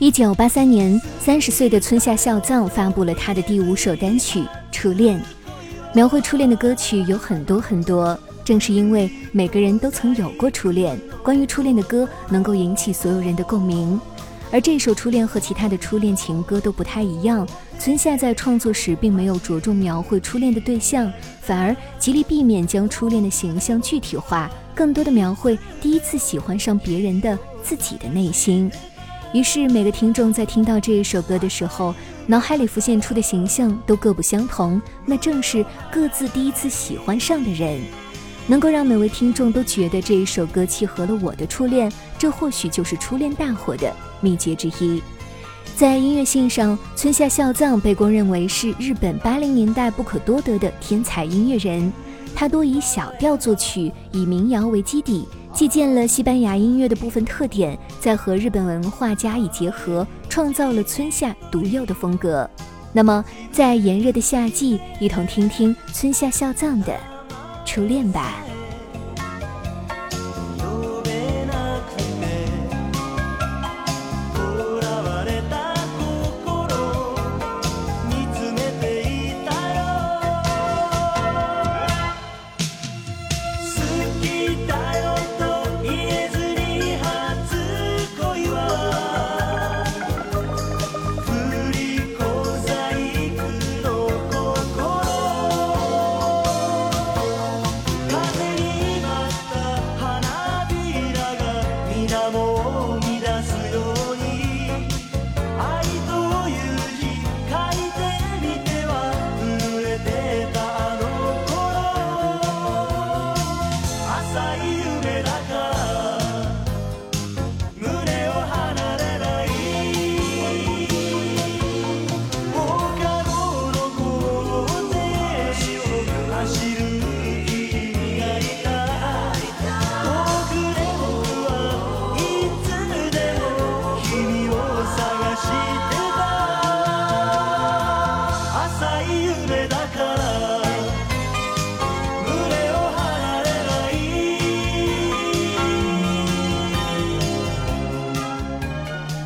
一九八三年，三十岁的村下孝藏发布了他的第五首单曲《初恋》。描绘初恋的歌曲有很多很多，正是因为每个人都曾有过初恋，关于初恋的歌能够引起所有人的共鸣。而这首《初恋》和其他的初恋情歌都不太一样，村下在创作时并没有着重描绘初恋的对象，反而极力避免将初恋的形象具体化，更多的描绘第一次喜欢上别人的自己的内心。于是，每个听众在听到这一首歌的时候，脑海里浮现出的形象都各不相同。那正是各自第一次喜欢上的人，能够让每位听众都觉得这一首歌契合了我的初恋，这或许就是初恋大火的秘诀之一。在音乐性上，村下孝藏被公认为是日本八零年代不可多得的天才音乐人。他多以小调作曲，以民谣为基底。借鉴了西班牙音乐的部分特点，再和日本文化加以结合，创造了村下独有的风格。那么，在炎热的夏季，一同听听村下孝藏的《初恋》吧。sair.